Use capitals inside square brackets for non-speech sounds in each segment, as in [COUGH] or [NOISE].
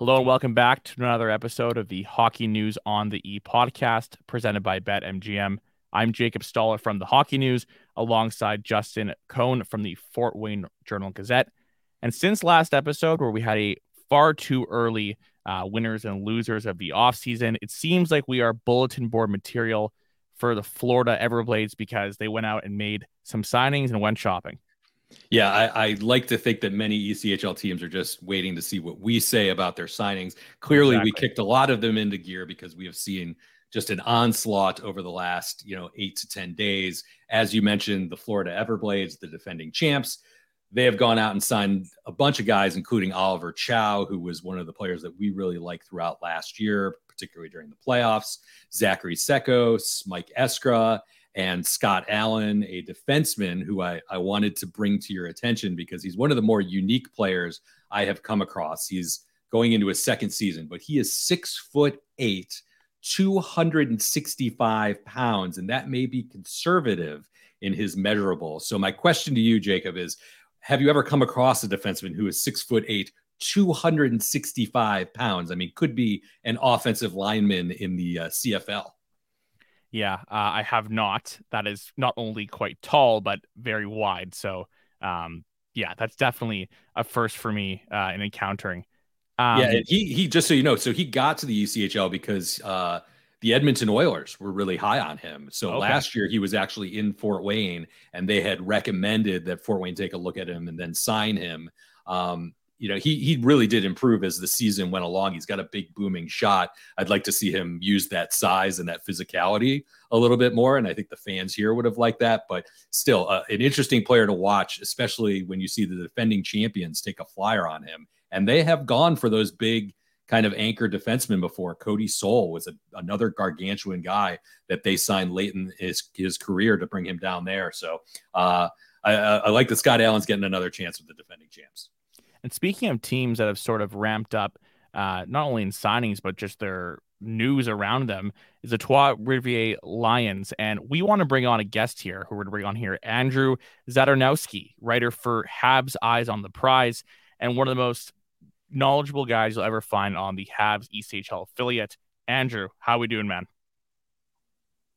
Hello and welcome back to another episode of the Hockey News on the E podcast presented by BetMGM. I'm Jacob Stoller from the Hockey News alongside Justin Cohn from the Fort Wayne Journal Gazette. And since last episode, where we had a far too early uh, winners and losers of the offseason, it seems like we are bulletin board material for the Florida Everblades because they went out and made some signings and went shopping. Yeah, I, I, like to think that many ECHL teams are just waiting to see what we say about their signings. Clearly, exactly. we kicked a lot of them into gear because we have seen just an onslaught over the last, you know, eight to 10 days. As you mentioned, the Florida Everblades, the defending champs, they have gone out and signed a bunch of guys, including Oliver Chow, who was one of the players that we really liked throughout last year, particularly during the playoffs. Zachary Sekos, Mike Eskra, and Scott Allen, a defenseman who I, I wanted to bring to your attention because he's one of the more unique players I have come across. He's going into his second season, but he is six foot eight, 265 pounds, and that may be conservative in his measurable. So, my question to you, Jacob, is have you ever come across a defenseman who is six foot eight, 265 pounds? I mean, could be an offensive lineman in the uh, CFL. Yeah, uh, I have not. That is not only quite tall, but very wide. So, um, yeah, that's definitely a first for me uh, in encountering. Um, yeah, he he just so you know, so he got to the ECHL because uh, the Edmonton Oilers were really high on him. So okay. last year he was actually in Fort Wayne, and they had recommended that Fort Wayne take a look at him and then sign him. Um, you know, he he really did improve as the season went along. He's got a big booming shot. I'd like to see him use that size and that physicality a little bit more, and I think the fans here would have liked that. But still, uh, an interesting player to watch, especially when you see the defending champions take a flyer on him, and they have gone for those big kind of anchor defensemen before. Cody Sol was a, another gargantuan guy that they signed late in his his career to bring him down there. So uh, I, I like that Scott Allen's getting another chance with the defending champs. And speaking of teams that have sort of ramped up, uh, not only in signings, but just their news around them, is the Trois Rivières Lions. And we want to bring on a guest here who we're going to bring on here, Andrew Zadarnowski, writer for Habs Eyes on the Prize, and one of the most knowledgeable guys you'll ever find on the Habs ECHL affiliate. Andrew, how are we doing, man?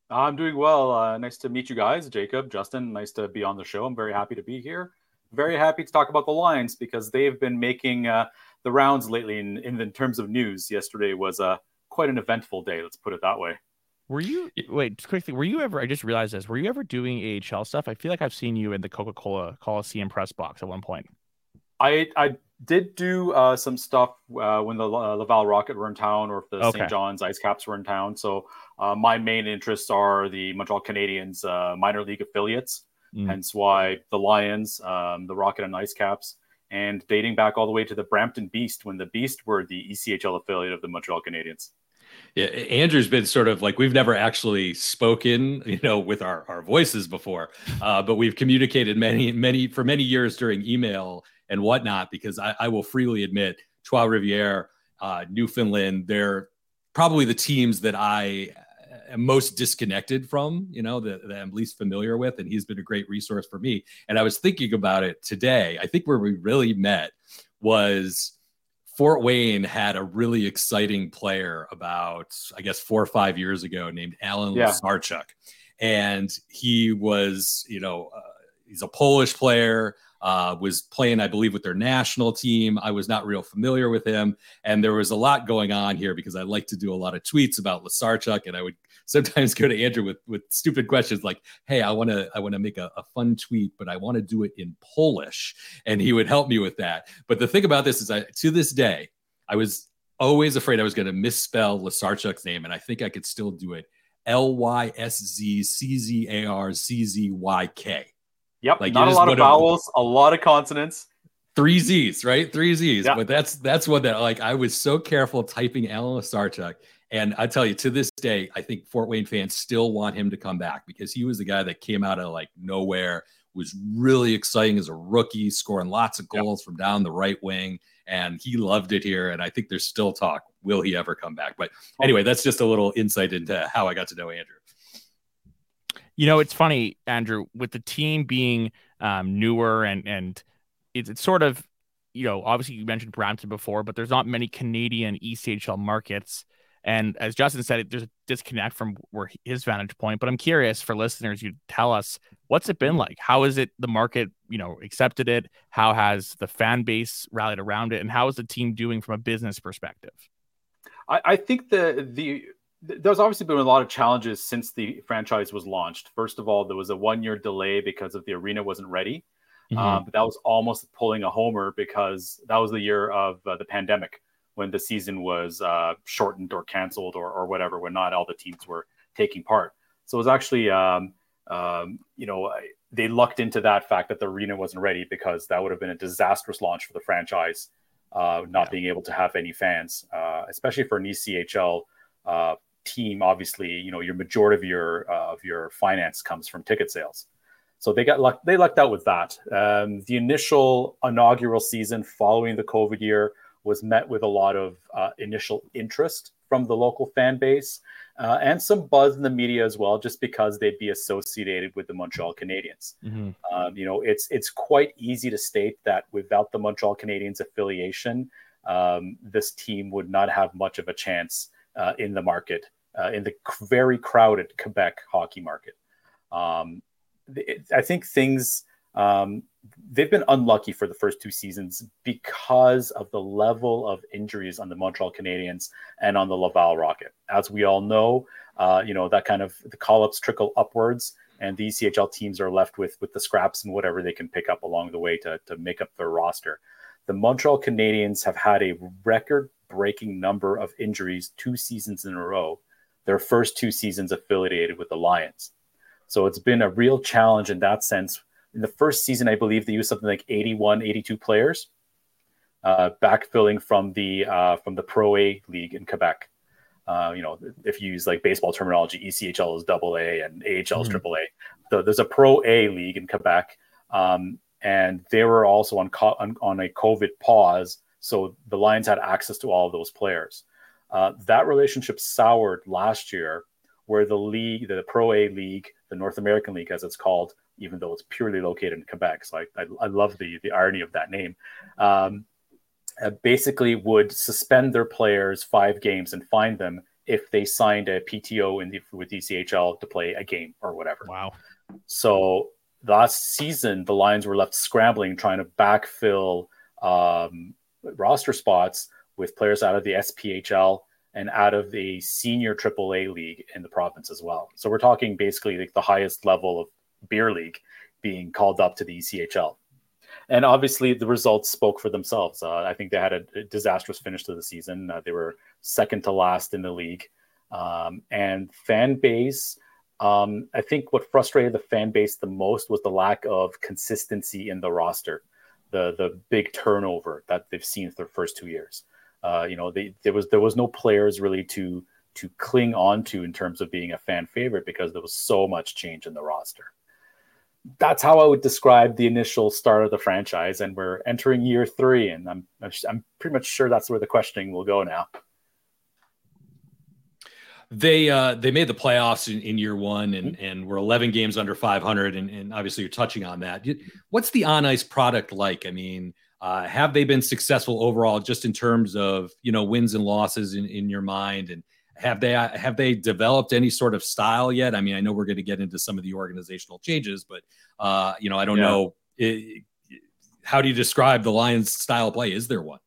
I'm doing well. Uh, nice to meet you guys, Jacob, Justin. Nice to be on the show. I'm very happy to be here very happy to talk about the Lions because they've been making uh, the rounds lately in, in, terms of news. Yesterday was uh, quite an eventful day, let's put it that way. Were you wait quickly? Were you ever? I just realized this. Were you ever doing AHL stuff? I feel like I've seen you in the Coca Cola Coliseum press box at one point. I I did do uh, some stuff uh, when the uh, Laval Rocket were in town, or if the okay. St. John's Ice Caps were in town. So uh, my main interests are the Montreal Canadiens uh, minor league affiliates. Mm. Hence why the Lions, um, the Rocket and Ice Caps, and dating back all the way to the Brampton Beast when the Beast were the ECHL affiliate of the Montreal Canadiens. Yeah, Andrew's been sort of like we've never actually spoken, you know, with our, our voices before, uh, but we've communicated many, many for many years during email and whatnot. Because I, I will freely admit, Trois Rivières, uh, Newfoundland, they're probably the teams that I am most disconnected from, you know, that, that, I'm least familiar with. And he's been a great resource for me. And I was thinking about it today. I think where we really met was Fort Wayne had a really exciting player about, I guess, four or five years ago named Alan yeah. Lyszczarczyk. And he was, you know, uh, he's a Polish player uh, was playing, I believe, with their national team. I was not real familiar with him, and there was a lot going on here because I like to do a lot of tweets about Lyszczarczyk, and I would [LAUGHS] sometimes go to Andrew with with stupid questions like, "Hey, I want to I want to make a, a fun tweet, but I want to do it in Polish," and he would help me with that. But the thing about this is, I to this day, I was always afraid I was going to misspell Lyszczarczyk's name, and I think I could still do it. L Y S Z C Z A R C Z Y K. Yep. Like not a lot of vowels, a lot of consonants. Three Z's, right? Three Z's. But that's that's what that like. I was so careful typing Alan Lyszczarczyk. And I tell you, to this day, I think Fort Wayne fans still want him to come back because he was the guy that came out of like nowhere, was really exciting as a rookie, scoring lots of goals yep. from down the right wing. And he loved it here. And I think there's still talk. Will he ever come back? But oh. anyway, that's just a little insight into how I got to know Andrew. You know, it's funny, Andrew, with the team being um, newer and and it's, it's sort of you know, obviously you mentioned Brampton before, but there's not many Canadian ECHL markets. And as Justin said, there's a disconnect from where his vantage point. But I'm curious for listeners, you tell us what's it been like? How is it the market, you know, accepted it? How has the fan base rallied around it? And how is the team doing from a business perspective? I, I think the the there's obviously been a lot of challenges since the franchise was launched. First of all, there was a one year delay because of the arena wasn't ready. Mm-hmm. Um, but that was almost pulling a homer because that was the year of uh, the pandemic when the season was uh, shortened or canceled or, or whatever, when not all the teams were taking part. So it was actually, um, um, you know, they lucked into that fact that the arena wasn't ready because that would have been a disastrous launch for the franchise, uh, not yeah. being able to have any fans, uh, especially for an ECHL uh, team. Obviously, you know, your majority of your uh, of your finance comes from ticket sales. So they got luck. They lucked out with that. Um, the initial inaugural season following the COVID year was met with a lot of uh, initial interest from the local fan base uh, and some buzz in the media as well, just because they'd be associated with the Montreal Canadiens. Mm-hmm. Um, you know, it's it's quite easy to state that without the Montreal Canadiens affiliation, um, this team would not have much of a chance uh, in the market, uh, in the very crowded Quebec hockey market. Um, it, I think things um, they've been unlucky for the first two seasons because of the level of injuries on the Montreal Canadiens and on the Laval Rocket. As we all know, uh, you know that kind of the call-ups trickle upwards, and the ECHL teams are left with with the scraps and whatever they can pick up along the way to to make up their roster. The Montreal Canadiens have had a record-breaking number of injuries two seasons in a row. Their first two seasons affiliated with the Lions. So it's been a real challenge in that sense in the first season, I believe they used something like 81, 82 players, uh, backfilling from the uh, from the Pro A league in Quebec. Uh, you know, if you use like baseball terminology, ECHL is double A and AHL is mm-hmm. triple A. So there's a Pro A league in Quebec, um, and they were also on, co- on, on a COVID pause, so the Lions had access to all of those players. Uh, that relationship soured last year, where the league, the Pro A league, the North American League, as it's called, even though it's purely located in Quebec. So I, I, I love the, the irony of that name. Um, uh, basically, would suspend their players five games and fine them if they signed a PTO in the, with ECHL to play a game or whatever. Wow. So last season, the Lions were left scrambling trying to backfill um, roster spots with players out of the SPHL and out of the senior AAA league in the province as well. So we're talking basically like the highest level of beer league being called up to the ECHL. And obviously, the results spoke for themselves. Uh, I think they had a, disastrous finish to the season. Uh, they were second to last in the league. Um, and fan base, um, I think what frustrated the fan base the most was the lack of consistency in the roster, the the big turnover that they've seen for the first two years. Uh, you know, they, there was there was no players really to to cling on to in terms of being a fan favorite because there was so much change in the roster that's how I would describe the initial start of the franchise. And we're entering year three, and I'm I'm pretty much sure that's where the questioning will go now. They uh, they made the playoffs in, in year one, and mm-hmm. and we're 11 games under 500, and, and obviously you're touching on that. What's the on ice product like? I mean. Uh, have they been successful overall, just in terms of you know wins and losses in, in your mind, and have they have they developed any sort of style yet? I mean, I know we're going to get into some of the organizational changes, but uh, you know, I don't yeah. know. It, how do you describe the Lions' style play? Is there one?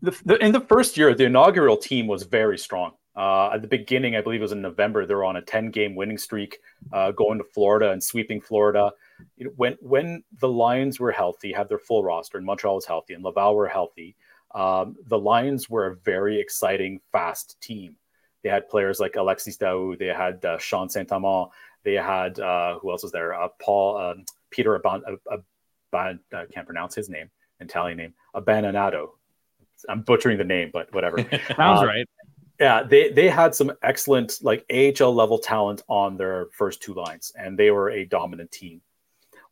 The, the, in the first year, the inaugural team was very strong. Uh, at the beginning, I believe it was in November, they were on a 10 game winning streak, uh, going to Florida and sweeping Florida. You know, when when the Lions were healthy, had their full roster, and Montreal was healthy, and Laval were healthy, um, the Lions were a very exciting, fast team. They had players like Alexis Daoust, they had uh, Sean Saint Amand, they had uh, who else was there? Uh, Paul um, Peter Aban, I can't pronounce his name, Italian name, Abbandonato. I'm butchering the name, but whatever. [LAUGHS] Sounds uh, right. Yeah, they they had some excellent like AHL level talent on their first two lines, and they were a dominant team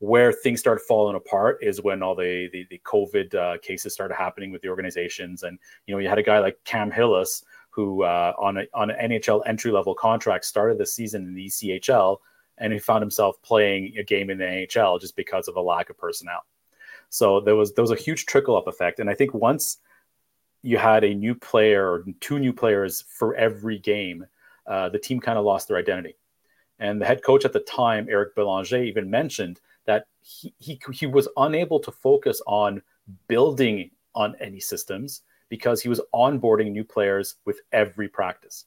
where things started falling apart is when all the the, the COVID uh, cases started happening with the organizations, and you know you had a guy like Cam Hillis who uh, on a on an NHL entry level contract started the season in the ECHL, and he found himself playing a game in the NHL just because of a lack of personnel. So there was there was a huge trickle up effect, and I think once you had a new player or two new players for every game, uh, the team kind of lost their identity. And the head coach at the time, Eric Belanger, even mentioned he, he, he was unable to focus on building on any systems because he was onboarding new players with every practice.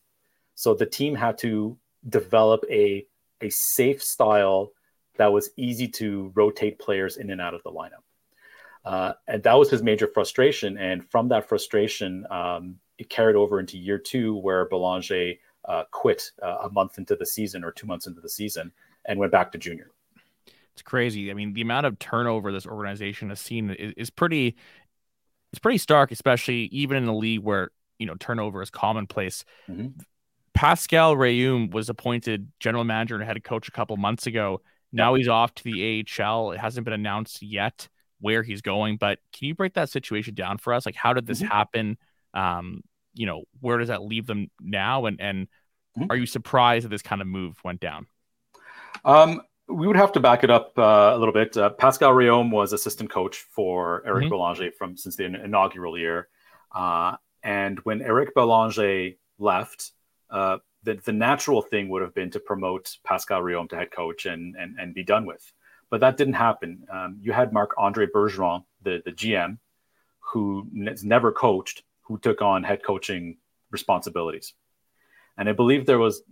So the team had to develop a, a safe style that was easy to rotate players in and out of the lineup. Uh, and that was his major frustration. And from that frustration, um, it carried over into year two, where Belanger uh, quit uh, a month into the season or two months into the season and went back to junior. It's crazy. I mean, the amount of turnover this organization has seen is, is pretty, it's pretty stark, especially even in a league where you know turnover is commonplace. Mm-hmm. Pascal Rheaume was appointed general manager and head coach a couple months ago. Now he's off to the AHL. It hasn't been announced yet where he's going. But can you break that situation down for us? Like, how did this mm-hmm. happen? Um, you know, where does that leave them now? And and mm-hmm. are you surprised that this kind of move went down? Um, we would have to back it up uh, a little bit. Uh, Pascal Rheaume was assistant coach for Eric mm-hmm. Belanger from since the inaugural year, uh, and when Eric Belanger left, uh, the the natural thing would have been to promote Pascal Rheaume to head coach and and and be done with. But that didn't happen. Um, you had Marc Andre Bergeron, the, the GM, who has never coached, who took on head coaching responsibilities. And I believe there was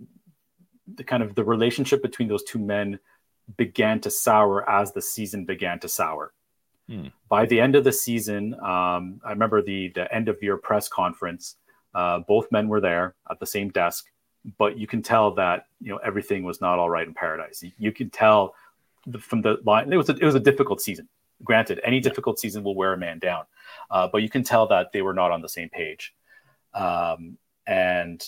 the kind of the relationship between those two men began to sour as the season began to sour. Hmm. By the end of the season, um, I remember the the end of year press conference. Uh, both men were there at the same desk, but you can tell that you know everything was not all right in paradise. You, you can tell from the line. It was a, it was a difficult season. Granted, any difficult season will wear a man down, uh, but you can tell that they were not on the same page. Um, and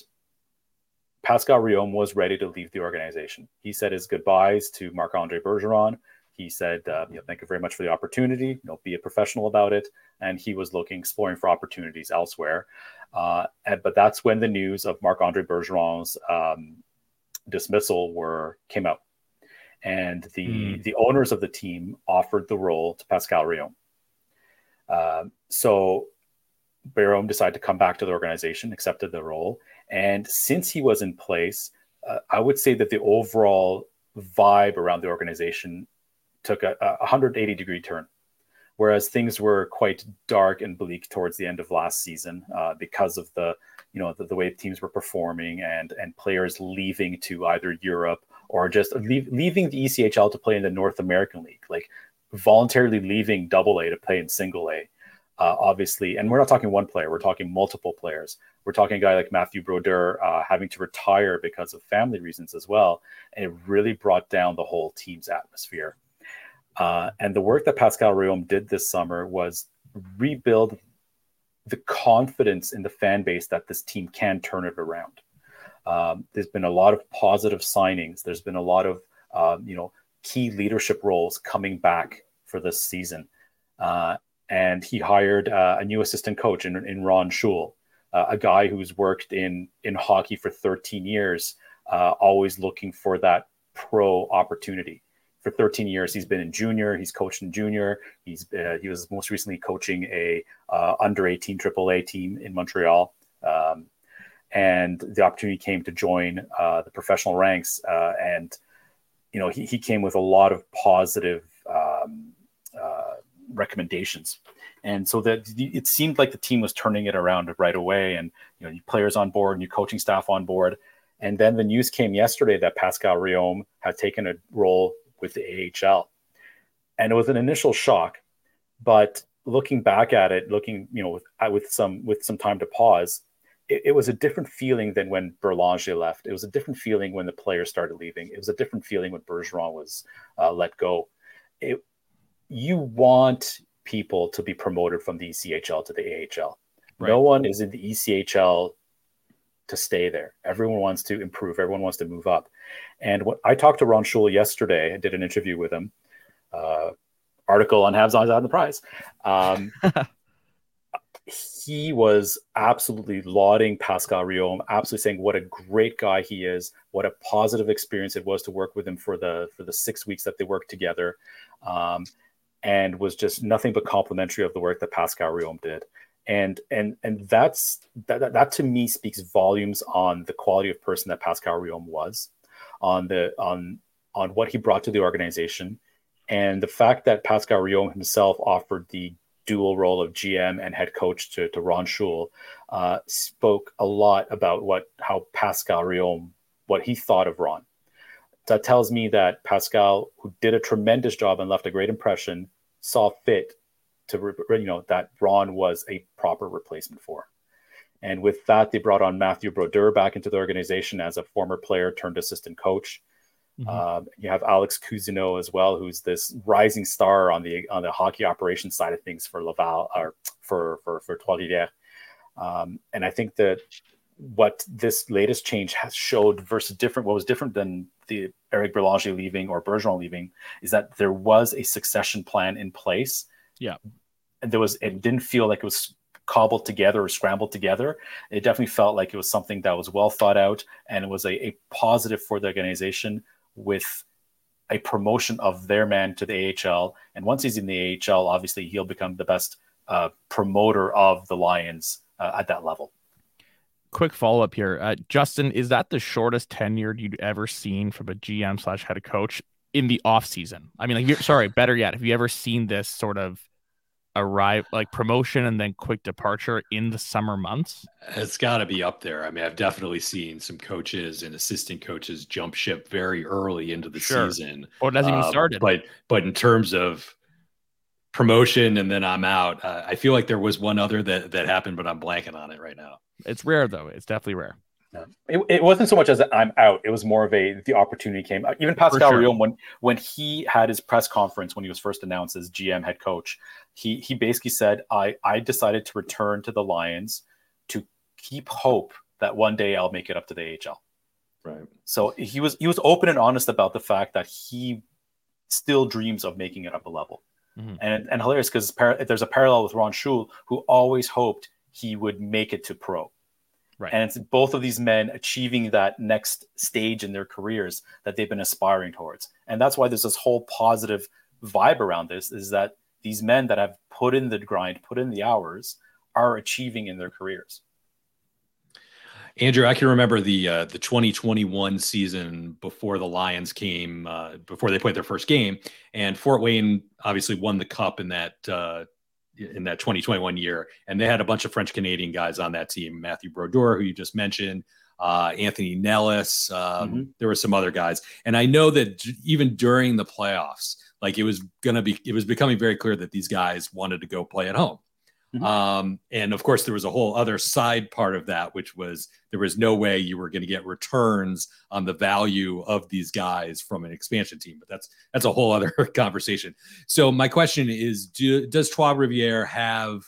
Pascal Rheaume was ready to leave the organization. He said his goodbyes to Marc Andre Bergeron. He said, uh, you know, "Thank you very much for the opportunity. You know, be a professional about it." And he was looking, exploring for opportunities elsewhere. Uh, and, but that's when the news of Marc Andre Bergeron's um, dismissal were came out and the mm. the owners of the team offered the role to Pascal Rheaume. Uh, so Rheaume decided to come back to the organization, accepted the role, and since he was in place, uh, I would say that the overall vibe around the organization took a, a 180 degree turn. Whereas things were quite dark and bleak towards the end of last season uh, because of the you know the, the way teams were performing and and players leaving to either Europe or just leave, leaving the ECHL to play in the North American League, like voluntarily leaving Double A to play in Single A. Uh, obviously, and we're not talking one player; we're talking multiple players. We're talking a guy like Matthew Brodeur uh, having to retire because of family reasons as well, and it really brought down the whole team's atmosphere. Uh, and the work that Pascal Rheaume did this summer was rebuild the confidence in the fan base that this team can turn it around. Um, there's been a lot of positive signings. There's been a lot of uh, you know key leadership roles coming back for this season, uh, and he hired uh, a new assistant coach in, in Ron Choules, uh, a guy who's worked in in hockey for 13 years, uh, always looking for that pro opportunity. For 13 years, he's been in junior. He's coached in junior. He's uh, he was most recently coaching a under 18 AAA team in Montreal. Um, and the opportunity came to join uh, the professional ranks. Uh, and you know, he, he came with a lot of positive uh, recommendations, and so that it seemed like the team was turning it around right away. And you know, new players on board, new coaching staff on board. And then the news came yesterday that Pascal Rheaume had taken a role with the AHL, and it was an initial shock. But looking back at it, looking you know with, with some with some time to pause, it, it, was a different feeling than when Belanger left. It was a different feeling when the players started leaving. It was a different feeling when Bergeron was uh, let go. It, you want people to be promoted from the ECHL to the AHL. Right. No one is in the ECHL to stay there. Everyone wants to improve. Everyone wants to move up. And what I talked to Ron Choules yesterday. I did an interview with him. Uh, article on Habs on the prize. Um, he was absolutely lauding Pascal Rheaume, absolutely saying what a great guy he is, what a positive experience it was to work with him for the for the six weeks that they worked together. Um, and was just nothing but complimentary of the work that Pascal Rheaume did. And and and that's that, that, that to me speaks volumes on the quality of person that Pascal Rheaume was, on the on on what he brought to the organization, and the fact that Pascal Rheaume himself offered the dual role of GM and head coach to, to Ron Choules uh, spoke a lot about what how Pascal Rheaume what he thought of Ron that tells me that Pascal, who did a tremendous job and left a great impression, saw fit to you know that Ron was a proper replacement for. And with that, they brought on Matthew Brodeur back into the organization as a former player turned assistant coach. Mm-hmm. Um, you have Alex Cousineau as well, who's this rising star on the on the hockey operations side of things for Laval or for for for Trois Um, and I think that what this latest change has showed versus different what was different than the Eric Belanger leaving or Bergeron leaving is that there was a succession plan in place. Yeah. And there was it didn't feel like it was cobbled together or scrambled together. It definitely felt like it was something that was well thought out and it was a, a positive for the organization with a promotion of their man to the AHL. And once he's in the AHL, obviously he'll become the best uh, promoter of the Lions uh, at that level quick follow up here. Uh, Justin, is that the shortest tenure you'd ever seen from a GM slash head coach in the off season? I mean, like, sorry, [LAUGHS] better yet, have you ever seen this sort of arrive like promotion and then quick departure in the summer months? It's got to be up there. I mean, I've definitely seen some coaches and assistant coaches jump ship very early into the sure. season. Or it hasn't even um, started. But but in terms of promotion and then I'm out, uh, I feel like there was one other that that happened, but I'm blanking on it right now. It's rare though. It's definitely rare. Yeah. It, it wasn't so much as I'm out. It was more of a the opportunity came. Even Pascal sure. Rheaume, when when he had his press conference when he was first announced as GM head coach, he he basically said, "I I decided to return to the Lions to keep hope that one day I'll make it up to the AHL." Right. So he was he was open and honest about the fact that he still dreams of making it up a level. Mm-hmm. And and hilarious because par- there's a parallel with Ron Choules, who always hoped he would make it to pro. Right. And it's both of these men achieving that next stage in their careers that they've been aspiring towards. And that's why there's this whole positive vibe around this is that these men that have put in the grind, put in the hours, are achieving in their careers. Andrew, I can remember the uh, the 2021 season before the Lions came, uh, before they played their first game, and Fort Wayne obviously won the cup in that uh, in that 2021 year, and they had a bunch of French Canadian guys on that team. Matthew Brodeur, who you just mentioned, uh, Anthony Nellis. Um, mm-hmm. There were some other guys, and I know that even during the playoffs, like it was going to be, it was becoming very clear that these guys wanted to go play at home. Mm-hmm. Um, and of course, there was a whole other side part of that, which was there was no way you were going to get returns on the value of these guys from an expansion team. But that's that's a whole other [LAUGHS] conversation. So my question is: do, Does Trois Rivières have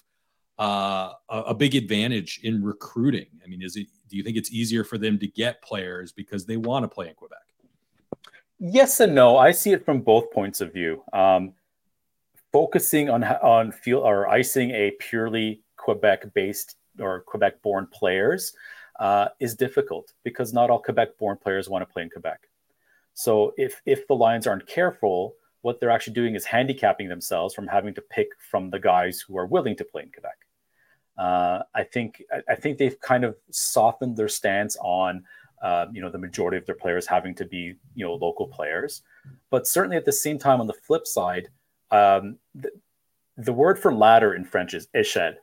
uh, a, a big advantage in recruiting? I mean, is it? Do you think it's easier for them to get players because they want to play in Quebec? Yes and no. I see it from both points of view. Um, focusing on on field or icing a purely Quebec based or Quebec born players uh, is difficult because not all Quebec born players want to play in Quebec. So if if the Lions aren't careful, what they're actually doing is handicapping themselves from having to pick from the guys who are willing to play in Quebec. Uh, I think I think they've kind of softened their stance on uh, you know the majority of their players having to be you know local players, but certainly at the same time on the flip side, um, the, the, word for ladder in French is échelle.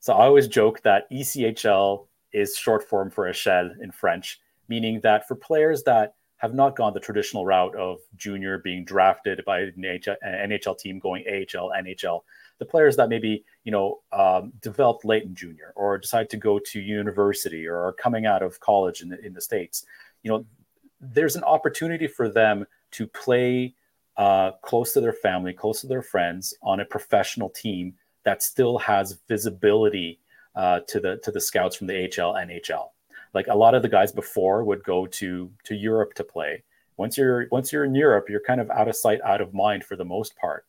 So I always joke that ECHL is short form for échelle in French, meaning that for players that have not gone the traditional route of junior being drafted by an NHL, team going AHL, NHL, the players that maybe you know um, developed late in junior or decide to go to university or are coming out of college in the, in the states, you know, there's an opportunity for them to play uh, close to their family, close to their friends, on a professional team that still has visibility uh, to the to the scouts from the HL NHL. Like a lot of the guys before would go to to Europe to play. Once you're once you're in Europe, you're kind of out of sight, out of mind for the most part.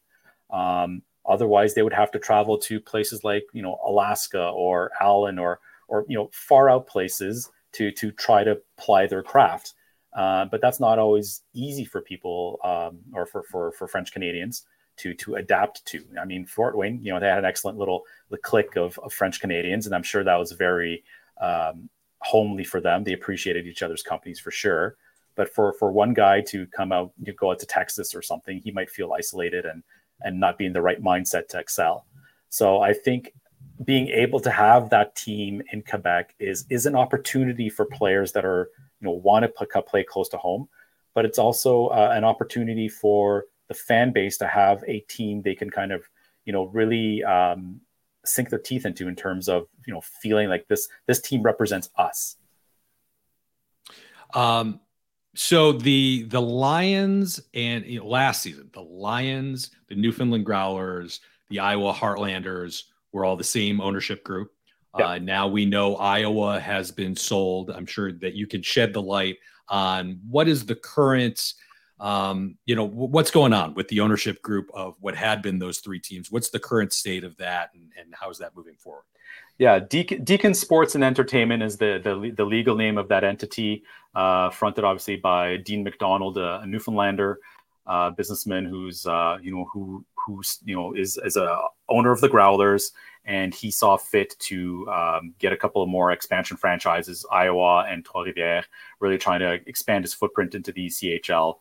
Um, otherwise, they would have to travel to places like you know Alaska or Allen or or you know far out places to to try to ply their craft. Uh, but that's not always easy for people um, or for, for, for French Canadians to to adapt to. I mean, Fort Wayne, you know, they had an excellent little the clique of, of French Canadians, and I'm sure that was very um, homely for them. They appreciated each other's companies for sure. But for for one guy to come out, you go out to Texas or something, he might feel isolated and and not be in the right mindset to excel. So I think being able to have that team in Quebec is is an opportunity for players that are you know want to play close to home, but it's also uh, an opportunity for the fan base to have a team they can kind of you know really um, sink their teeth into in terms of you know feeling like this this team represents us. Um, so the the Lions and you know, last season the Lions, the Newfoundland Growlers, the Iowa Heartlanders were all the same ownership group. Uh, now we know Iowa has been sold. I'm sure that you can shed the light on what is the current um, you know, what's going on with the ownership group of what had been those three teams? What's the current state of that, and, and how is that moving forward? Yeah, Deacon, Deacon Sports and Entertainment is the, the, the legal name of that entity, uh, fronted obviously by Dean McDonald, a, Newfoundlander uh, businessman who's uh, you know who who's you know is as a owner of the Growlers, and he saw fit to um, get a couple of more expansion franchises, Iowa and Trois Rivières, really trying to expand his footprint into the ECHL.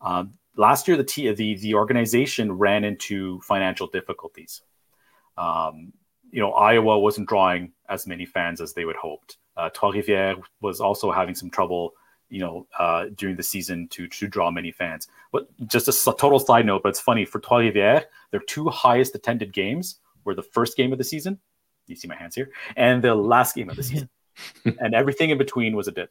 Um, last year, the, t- the the organization ran into financial difficulties. Um, you know, Iowa wasn't drawing as many fans as they would hoped. Uh, Trois-Rivières was also having some trouble, you know, uh, during the season to to draw many fans. But just a total side note, but it's funny for Trois-Rivières, their two highest attended games were the first game of the season. You see my hands here, and the last game of the season, [LAUGHS] and everything in between was a dip.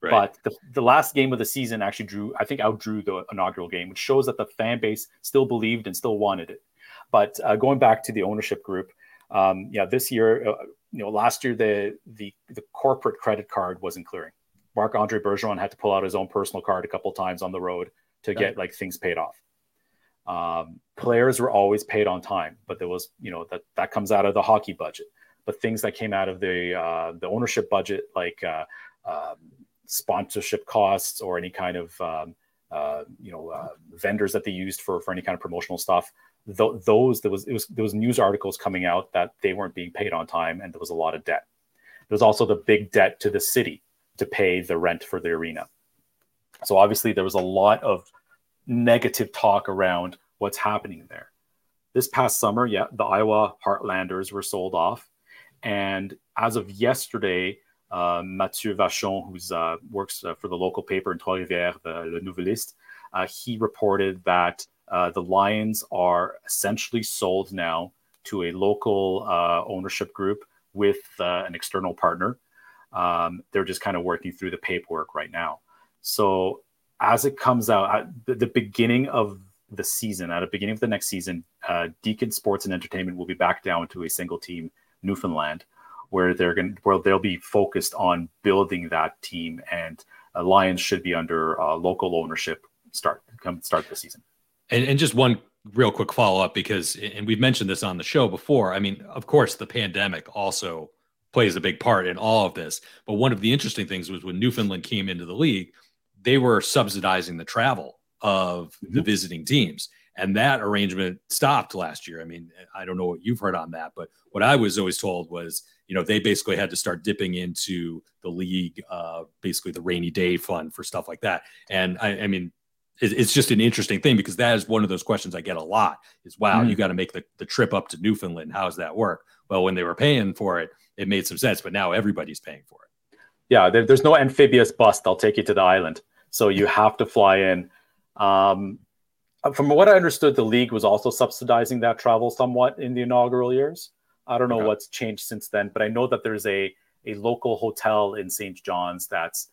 Right. But the, the last game of the season actually drew, I think, outdrew the inaugural game, which shows that the fan base still believed and still wanted it. But uh, going back to the ownership group, um, yeah, this year, uh, you know, last year the the the corporate credit card wasn't clearing. Marc Andre Bergeron had to pull out his own personal card a couple times on the road to get like things paid off. Um, players were always paid on time, but there was, you know, that that comes out of the hockey budget. But things that came out of the uh, the ownership budget, like uh, um, sponsorship costs or any kind of um, uh, you know uh, vendors that they used for for any kind of promotional stuff. Th- those there was it was there was news articles coming out that they weren't being paid on time and there was a lot of debt. There was also the big debt to the city to pay the rent for the arena. So obviously there was a lot of negative talk around what's happening there. This past summer, yeah, the Iowa Heartlanders were sold off, and as of yesterday, uh, Mathieu Vachon, who uh, works uh, for the local paper in Trois-Rivières, the Le Nouvelliste, uh, he reported that uh, the Lions are essentially sold now to a local uh, ownership group with an external partner. Um, they're just kind of working through the paperwork right now. So as it comes out at the, beginning of the season, at the beginning of the next season, Deacon Sports and Entertainment will be back down to a single team, Newfoundland where they're going where they'll be focused on building that team and uh, Lions should be under uh, local ownership start come start the season. And, and just one real quick follow up because and we've mentioned this on the show before. I mean, of course, the pandemic also plays a big part in all of this. But one of the interesting things was when Newfoundland came into the league, they were subsidizing the travel of mm-hmm. the visiting teams. And that arrangement stopped last year. I mean, I don't know what you've heard on that, but what I was always told was you know they basically had to start dipping into the league uh, basically the rainy day fund for stuff like that and i, I mean it's just an interesting thing because that is one of those questions i get a lot is wow mm. you got to make the, the trip up to newfoundland how does that work well when they were paying for it it made some sense but now everybody's paying for it yeah there, there's no amphibious bus they'll take you to the island so you have to fly in um, from what i understood the league was also subsidizing that travel somewhat in the inaugural years I don't know okay. what's changed since then, but I know that there's a a local hotel in St. John's that's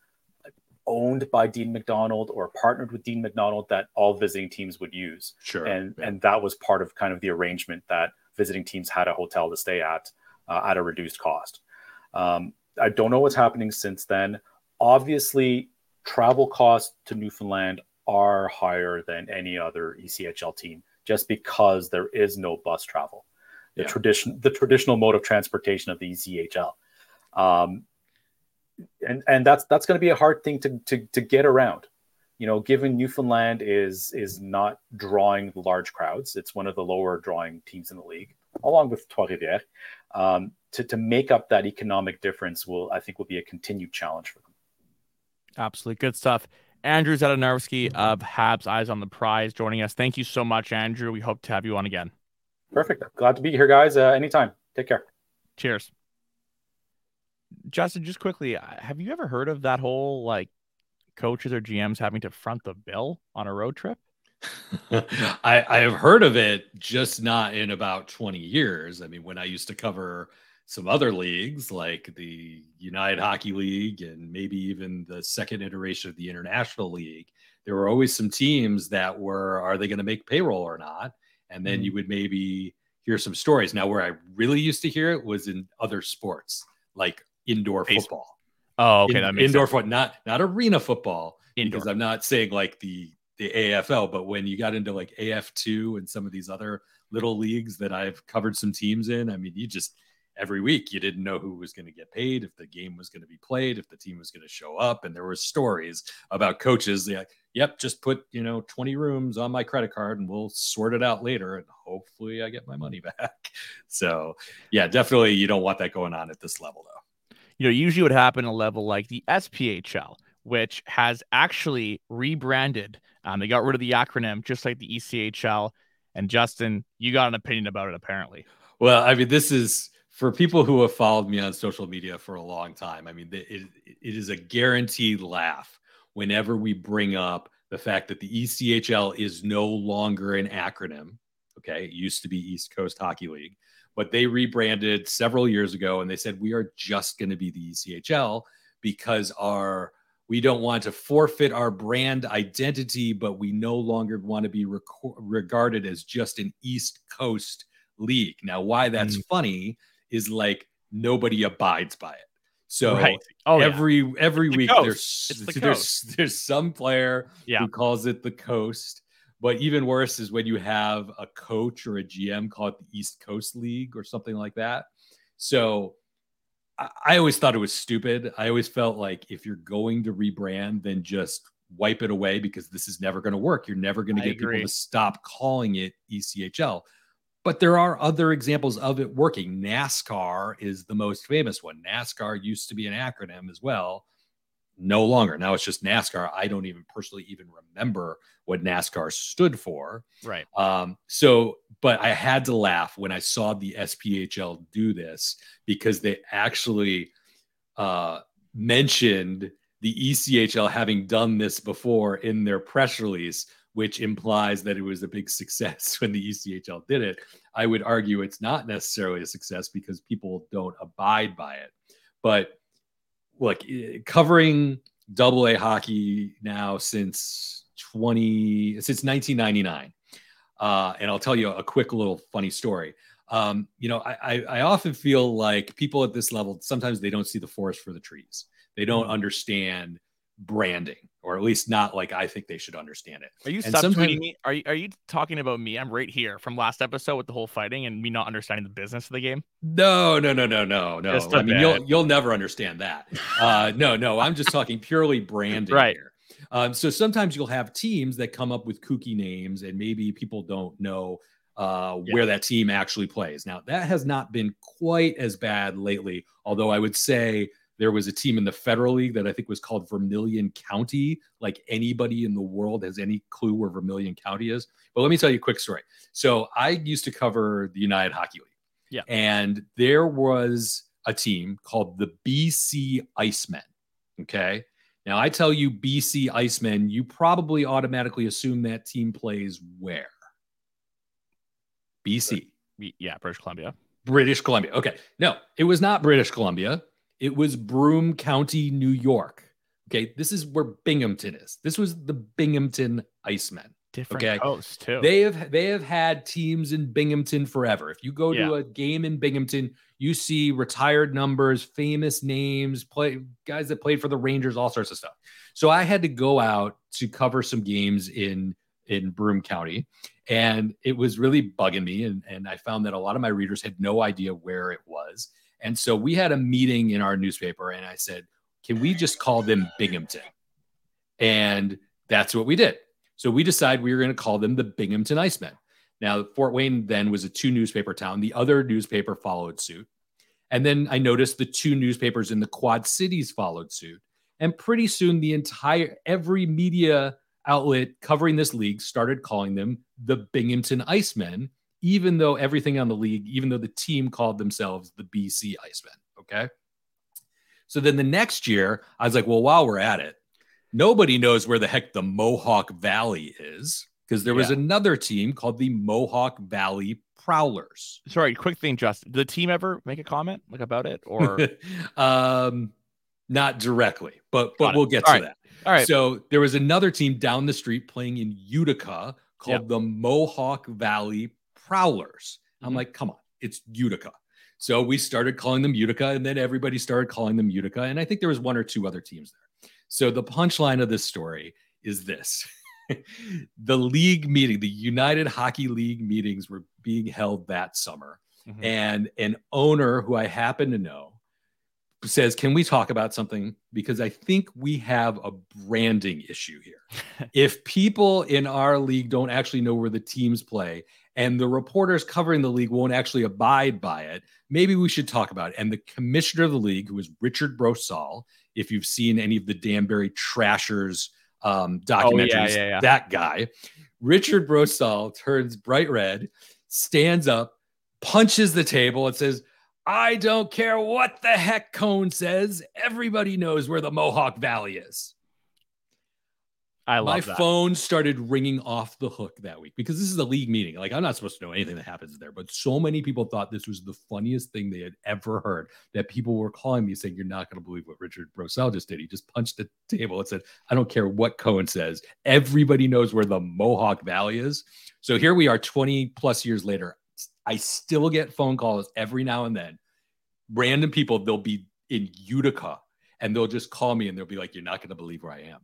owned by Dean McDonald or partnered with Dean McDonald that all visiting teams would use. Sure. And yeah. and that was part of kind of the arrangement that visiting teams had a hotel to stay at uh, at a reduced cost. Um, I don't know what's happening since then. Obviously, travel costs to Newfoundland are higher than any other ECHL team just because there is no bus travel the yeah. tradition the traditional mode of transportation of the ECHL. Um, and and that's that's going to be a hard thing to, to to get around. you know, given Newfoundland is is not drawing large crowds, it's one of the lower drawing teams in the league, along with Trois-Rivières. Um, to, to make up that economic difference will I think will be a continued challenge for them. Absolutely good stuff. Andrew Zadarnowski of Habs Eyes on the Prize joining us. Thank you so much, Andrew. We hope to have you on again. Perfect. Glad to be here, guys. Uh, anytime. Take care. Cheers. Justin, just quickly, uh, have you ever heard of that whole like coaches or GMs having to front the bill on a road trip? [LAUGHS] I, I have heard of it, just not in about 20 years. I mean, when I used to cover some other leagues like the United Hockey League and maybe even the second iteration of the International League, there were always some teams that were, are they going to make payroll or not? And then mm-hmm. you would maybe hear some stories. Now, where I really used to hear it was in other sports like indoor football. Oh, okay, in, that makes indoor football, not not arena football. Indoor. Because I'm not saying like the the AFL, but when you got into like AF2 and some of these other little leagues that I've covered some teams in, I mean, you just every week you didn't know who was going to get paid, if the game was going to be played, if the team was going to show up, and there were stories about coaches like, "Yep, just put you know 20 rooms on my credit card, and we'll sort it out later, and hopefully I get my money [LAUGHS] back." So, yeah, definitely you don't want that going on at this level, though. You know, usually would happen a level like the SPHL, which has actually rebranded. Um, they got rid of the acronym, just like the ECHL. And Justin, you got an opinion about it, apparently. Well, I mean, this is for people who have followed me on social media for a long time, I mean, it, it is a guaranteed laugh whenever we bring up the fact that the ECHL is no longer an acronym. Okay. It used to be East Coast Hockey League, but they rebranded several years ago and they said, we are just going to be the ECHL because our we don't want to forfeit our brand identity, but we no longer want to be rec- regarded as just an East Coast league. Now, why that's mm. funny is like nobody abides by it. So right. oh, every yeah. every the week there's the there's there's some player yeah. who calls it the coast. But even worse is when you have a coach or a GM call it the East Coast League or something like that. So I, I always thought it was stupid. I always felt like if you're going to rebrand, then just wipe it away because this is never going to work. You're never going to get agree. people to stop calling it ECHL. But there are other examples of it working. NASCAR is the most famous one. NASCAR used to be an acronym as well. No longer. Now it's just NASCAR. I don't even personally even remember what NASCAR stood for. Right. Um, so, but I had to laugh when I saw the SPHL do this because they actually uh, mentioned the ECHL having done this before in their press release which implies that it was a big success [LAUGHS] when the ECHL did it. I would argue it's not necessarily a success because people don't abide by it. But look, covering double A hockey now since 20 since 1999. Uh, and I'll tell you a quick little funny story. Um, you know, I, I, often feel like people at this level sometimes they don't see the forest for the trees. They don't mm-hmm. understand branding, or at least not like I think they should understand it. Are you and subtweeting me? Are you, are you talking about me? I'm right here from last episode with the whole fighting and me not understanding the business of the game. No, no, no, no, no, no. I mean, you'll you'll never understand that. Uh, no, no. I'm just talking purely branding [LAUGHS] right. here. Um, so sometimes you'll have teams that come up with kooky names, and maybe people don't know uh, yeah. where that team actually plays. Now that has not been quite as bad lately, although I would say there was a team in the Federal League that I think was called Vermilion County. Like anybody in the world has any clue where Vermilion County is. But let me tell you a quick story. So I used to cover the United Hockey League. Yeah. And there was a team called the BC Icemen. Okay. Now I tell you BC Icemen, you probably automatically assume that team plays where? BC. Yeah, British Columbia. British Columbia. Okay. No, it was not British Columbia. It was Broome County, New York. Okay, this is where Binghamton is. This was the Binghamton Icemen. Different okay? coast too. They have they have had teams in Binghamton forever. If you go yeah. to a game in Binghamton, you see retired numbers, famous names, play guys that played for the Rangers, all sorts of stuff. So I had to go out to cover some games in in Broome County, and it was really bugging me. And and I found that a lot of my readers had no idea where it was. And so we had a meeting in our newspaper, and I said, Can we just call them Binghamton? And That's what we did. So we decided we were going to call them the Binghamton Icemen. Now, Fort Wayne then was a two newspaper town. The other newspaper followed suit. And then I noticed the two newspapers in the Quad Cities followed suit. And pretty soon, the entire, every media outlet covering this league started calling them the Binghamton Icemen, even though everything on the league, even though the team called themselves the BC Icemen. Okay. So then the next year, I was like, well, while we're at it, nobody knows where the heck the Mohawk Valley is because there was yeah. another team called the Mohawk Valley Prowlers. Sorry, quick thing, Justin. Did the team ever make a comment like about it or [LAUGHS] um not directly, but but we'll get All to right. that. All right. So there was another team down the street playing in Utica called yep. the Mohawk Valley Prowlers. I'm mm-hmm. like, come on, it's Utica. So we started calling them Utica, and then everybody started calling them Utica. And I think there was one or two other teams there. So the punchline of this story is this. [LAUGHS] the league meeting, the United Hockey League meetings were being held that summer. Mm-hmm. And an owner who I happen to know says, Can we talk about something? Because I think we have a branding issue here. [LAUGHS] if people in our league don't actually know where the teams play and the reporters covering the league won't actually abide by it, maybe we should talk about it. And the commissioner of the league, who is Richard Brosal, if you've seen any of the Danbury Trashers um, documentaries, oh, yeah, yeah, yeah. that guy, Richard Brosal turns bright red, stands up, punches the table, and says, I don't care what the heck Cohn says. Everybody knows where the Mohawk Valley is. I love my that. phone started ringing off the hook that week because this is a league meeting. Like I'm not supposed to know anything that happens there, but so many people thought this was the funniest thing they had ever heard that people were calling me saying, "You're not going to believe what Richard Brosal just did. He just punched the table and said, I don't care what Cohn says. Everybody knows where the Mohawk Valley is." So here we are, 20 plus years later. I still get phone calls every now and then. Random people, they'll be in Utica and they'll just call me and they'll be like, You're not going to believe where I am.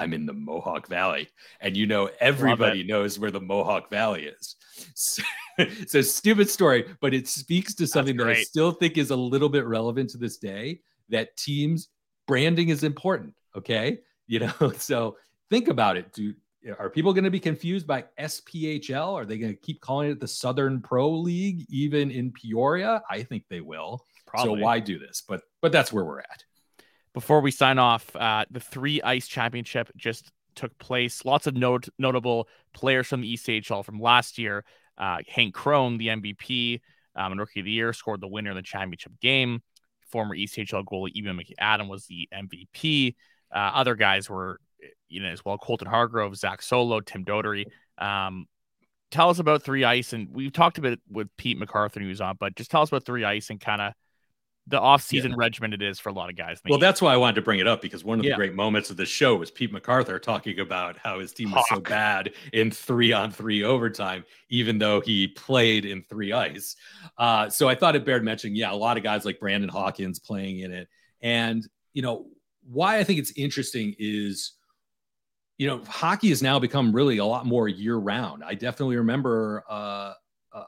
I'm in the Mohawk Valley. And you know, everybody knows where the Mohawk Valley is. So, [LAUGHS] it's a stupid story, but it speaks to something that I still think is a little bit relevant to this day that teams branding is important. Okay. You know, [LAUGHS] so think about it. Do are people going to be confused by SPHL? Are they going to keep calling it the Southern Pro League even in Peoria? I think they will. Probably. So why do this? But but that's where we're at. Before we sign off, uh, the 3ICE championship just took place. Lots of note, notable players from the ECHL from last year. Uh, Hank Crone, the MVP um, and Rookie of the Year, scored the winner in the championship game. Former ECHL goalie Eamon McAdam was the MVP. Uh, other guys were, you know, as well. Colton Hargrove, Zach Solow, Tim Dotery. Um, tell us about 3ICE, and we've talked a bit with Pete MacArthur, who's on, but just tell us about 3ICE and kind of the off-season yeah. regimen it is for a lot of guys. Well, that's why I wanted to bring it up because one of yeah. the great moments of the show was Pete MacArthur talking about how his team was so bad in three-on-three overtime, even though he played in 3ICE. Uh, so I thought it bared mentioning. Yeah, a lot of guys like Brandon Hawkins playing in it, and you know why I think it's interesting is you know, hockey has now become really a lot more year round. I definitely remember uh,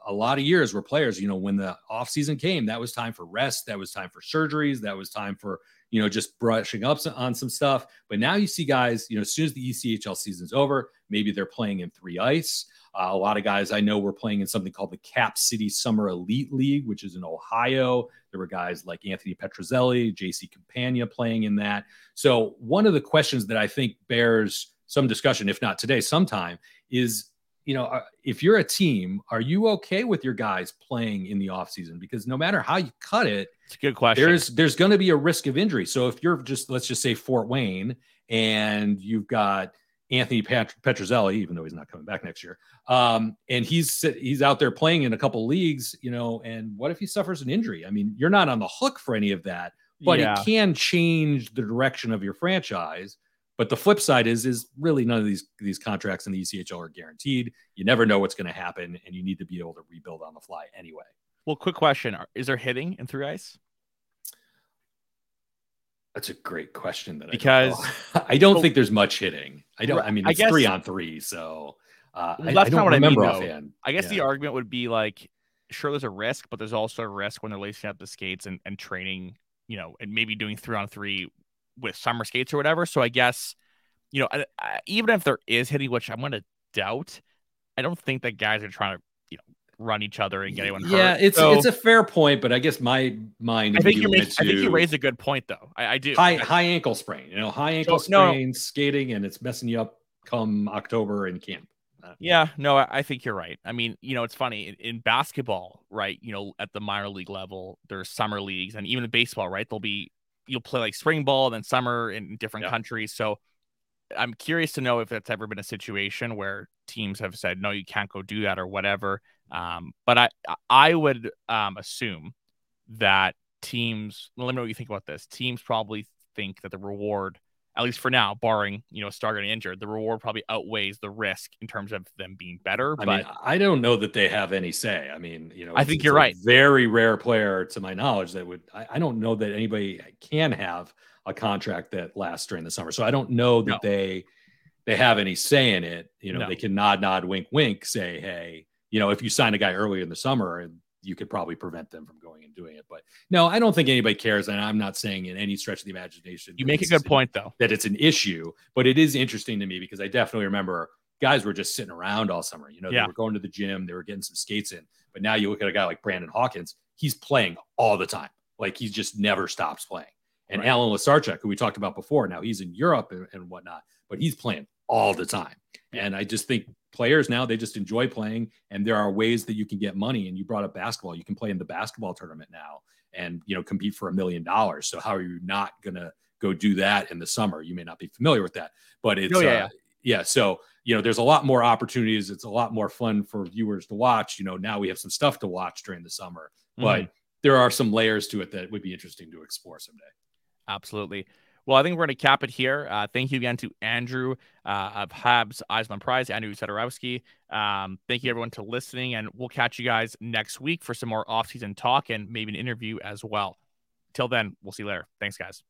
a lot of years where players, you know, when the off season came, that was time for rest, that was time for surgeries, that was time for you know just brushing up on some stuff. But now you see guys, you know, as soon as the ECHL season's over, maybe they're playing in 3ICE. Uh, a lot of guys I know were playing in something called the Cap City Summer Elite League, which is in Ohio. There were guys like Anthony Petruzzelli, JC Campagna playing in that. So one of the questions that I think bears some discussion, if not today, sometime, is you know, uh, if you're a team, are you okay with your guys playing in the offseason? Because no matter how you cut it, it's a good question. There's there's going to be a risk of injury. So if you're just let's just say Fort Wayne and you've got Anthony Pet- Petruzzelli, even though he's not coming back next year, um, and he's he's out there playing in a couple leagues, you know, and what if he suffers an injury? I mean, you're not on the hook for any of that, but yeah. it can change the direction of your franchise. But the flip side is is really none of these these contracts in the ECHL are guaranteed. You never know what's going to happen, and you need to be able to rebuild on the fly anyway. Well, quick question: Is there hitting in 3ICE? That's a great question. That because I don't, [LAUGHS] I don't think there's much hitting. I don't. I mean, it's I guess, three on three, so uh, well, that's I, I not what remember I mean, offhand. I guess yeah. the argument would be like, sure, there's a risk, but there's also a risk when they're lacing up the skates and, and training, you know, and maybe doing three on three with summer skates or whatever. So I guess you know, I, I, even if there is hitting, which I'm going to doubt, I don't think that guys are trying to, you know, run each other and get anyone hurt. Yeah, it's so, it's a fair point, but I guess my mind. I think you make, I think you raised a good point though. I, I do. High high ankle sprain, you know, high ankle so, sprain, no. skating, and it's messing you up come October in camp. Uh, yeah, no, I think you're right. I mean, you know, it's funny in, in, basketball, right? You know, at the minor league level, there's summer leagues, and even in baseball, right? There'll be you'll play like spring ball, then summer in different yeah. countries. So I'm curious to know if that's ever been a situation where teams have said no, you can't go do that or whatever. Um, but I I would um, assume that teams. Let me know what you think about this. Teams probably think that the reward at least for now, barring you know star getting injured, the reward probably outweighs the risk in terms of them being better. I but mean, I don't know that they have any say. I mean, you know, I think you're right. Very rare player, to my knowledge, that would. I, I, don't know that anybody can have a contract that lasts during the summer. So I don't know that no. they they have any say in it. You know, no. they can nod, nod, wink, wink, say, hey, you know, if you sign a guy earlier in the summer and you could probably prevent them from going and doing it. But no, I don't think anybody cares. And I'm not saying in any stretch of the imagination. You make a good point, though, that it's an issue. But it is interesting to me because I definitely remember guys were just sitting around all summer. You know, yeah. they were going to the gym, they were getting some skates in. But now you look at a guy like Brandon Hawkins, he's playing all the time. Like he just never stops playing. And right. Alan Lyszczarczyk, who we talked about before, now he's in Europe and, and whatnot, but he's playing all the time. And I just think players now they just enjoy playing and there are ways that you can get money. And you brought up basketball. You can play in the basketball tournament now and you know compete for a million dollars. So how are you not going to go do that in the summer? You may not be familiar with that but it's oh, yeah, uh, yeah. So you know there's a lot more opportunities. It's a lot more fun for viewers to watch. You know now we have some stuff to watch during the summer mm-hmm. but there are some layers to it that would be interesting to explore someday. Absolutely well, I think we're going to cap it here. Uh, thank you again to Andrew uh, of Habs Eyes On The Prize, Andrew Zadarnowski. Um, thank you everyone to listening, and we'll catch you guys next week for some more offseason talk and maybe an interview as well. Till then, we'll see you later. Thanks, guys.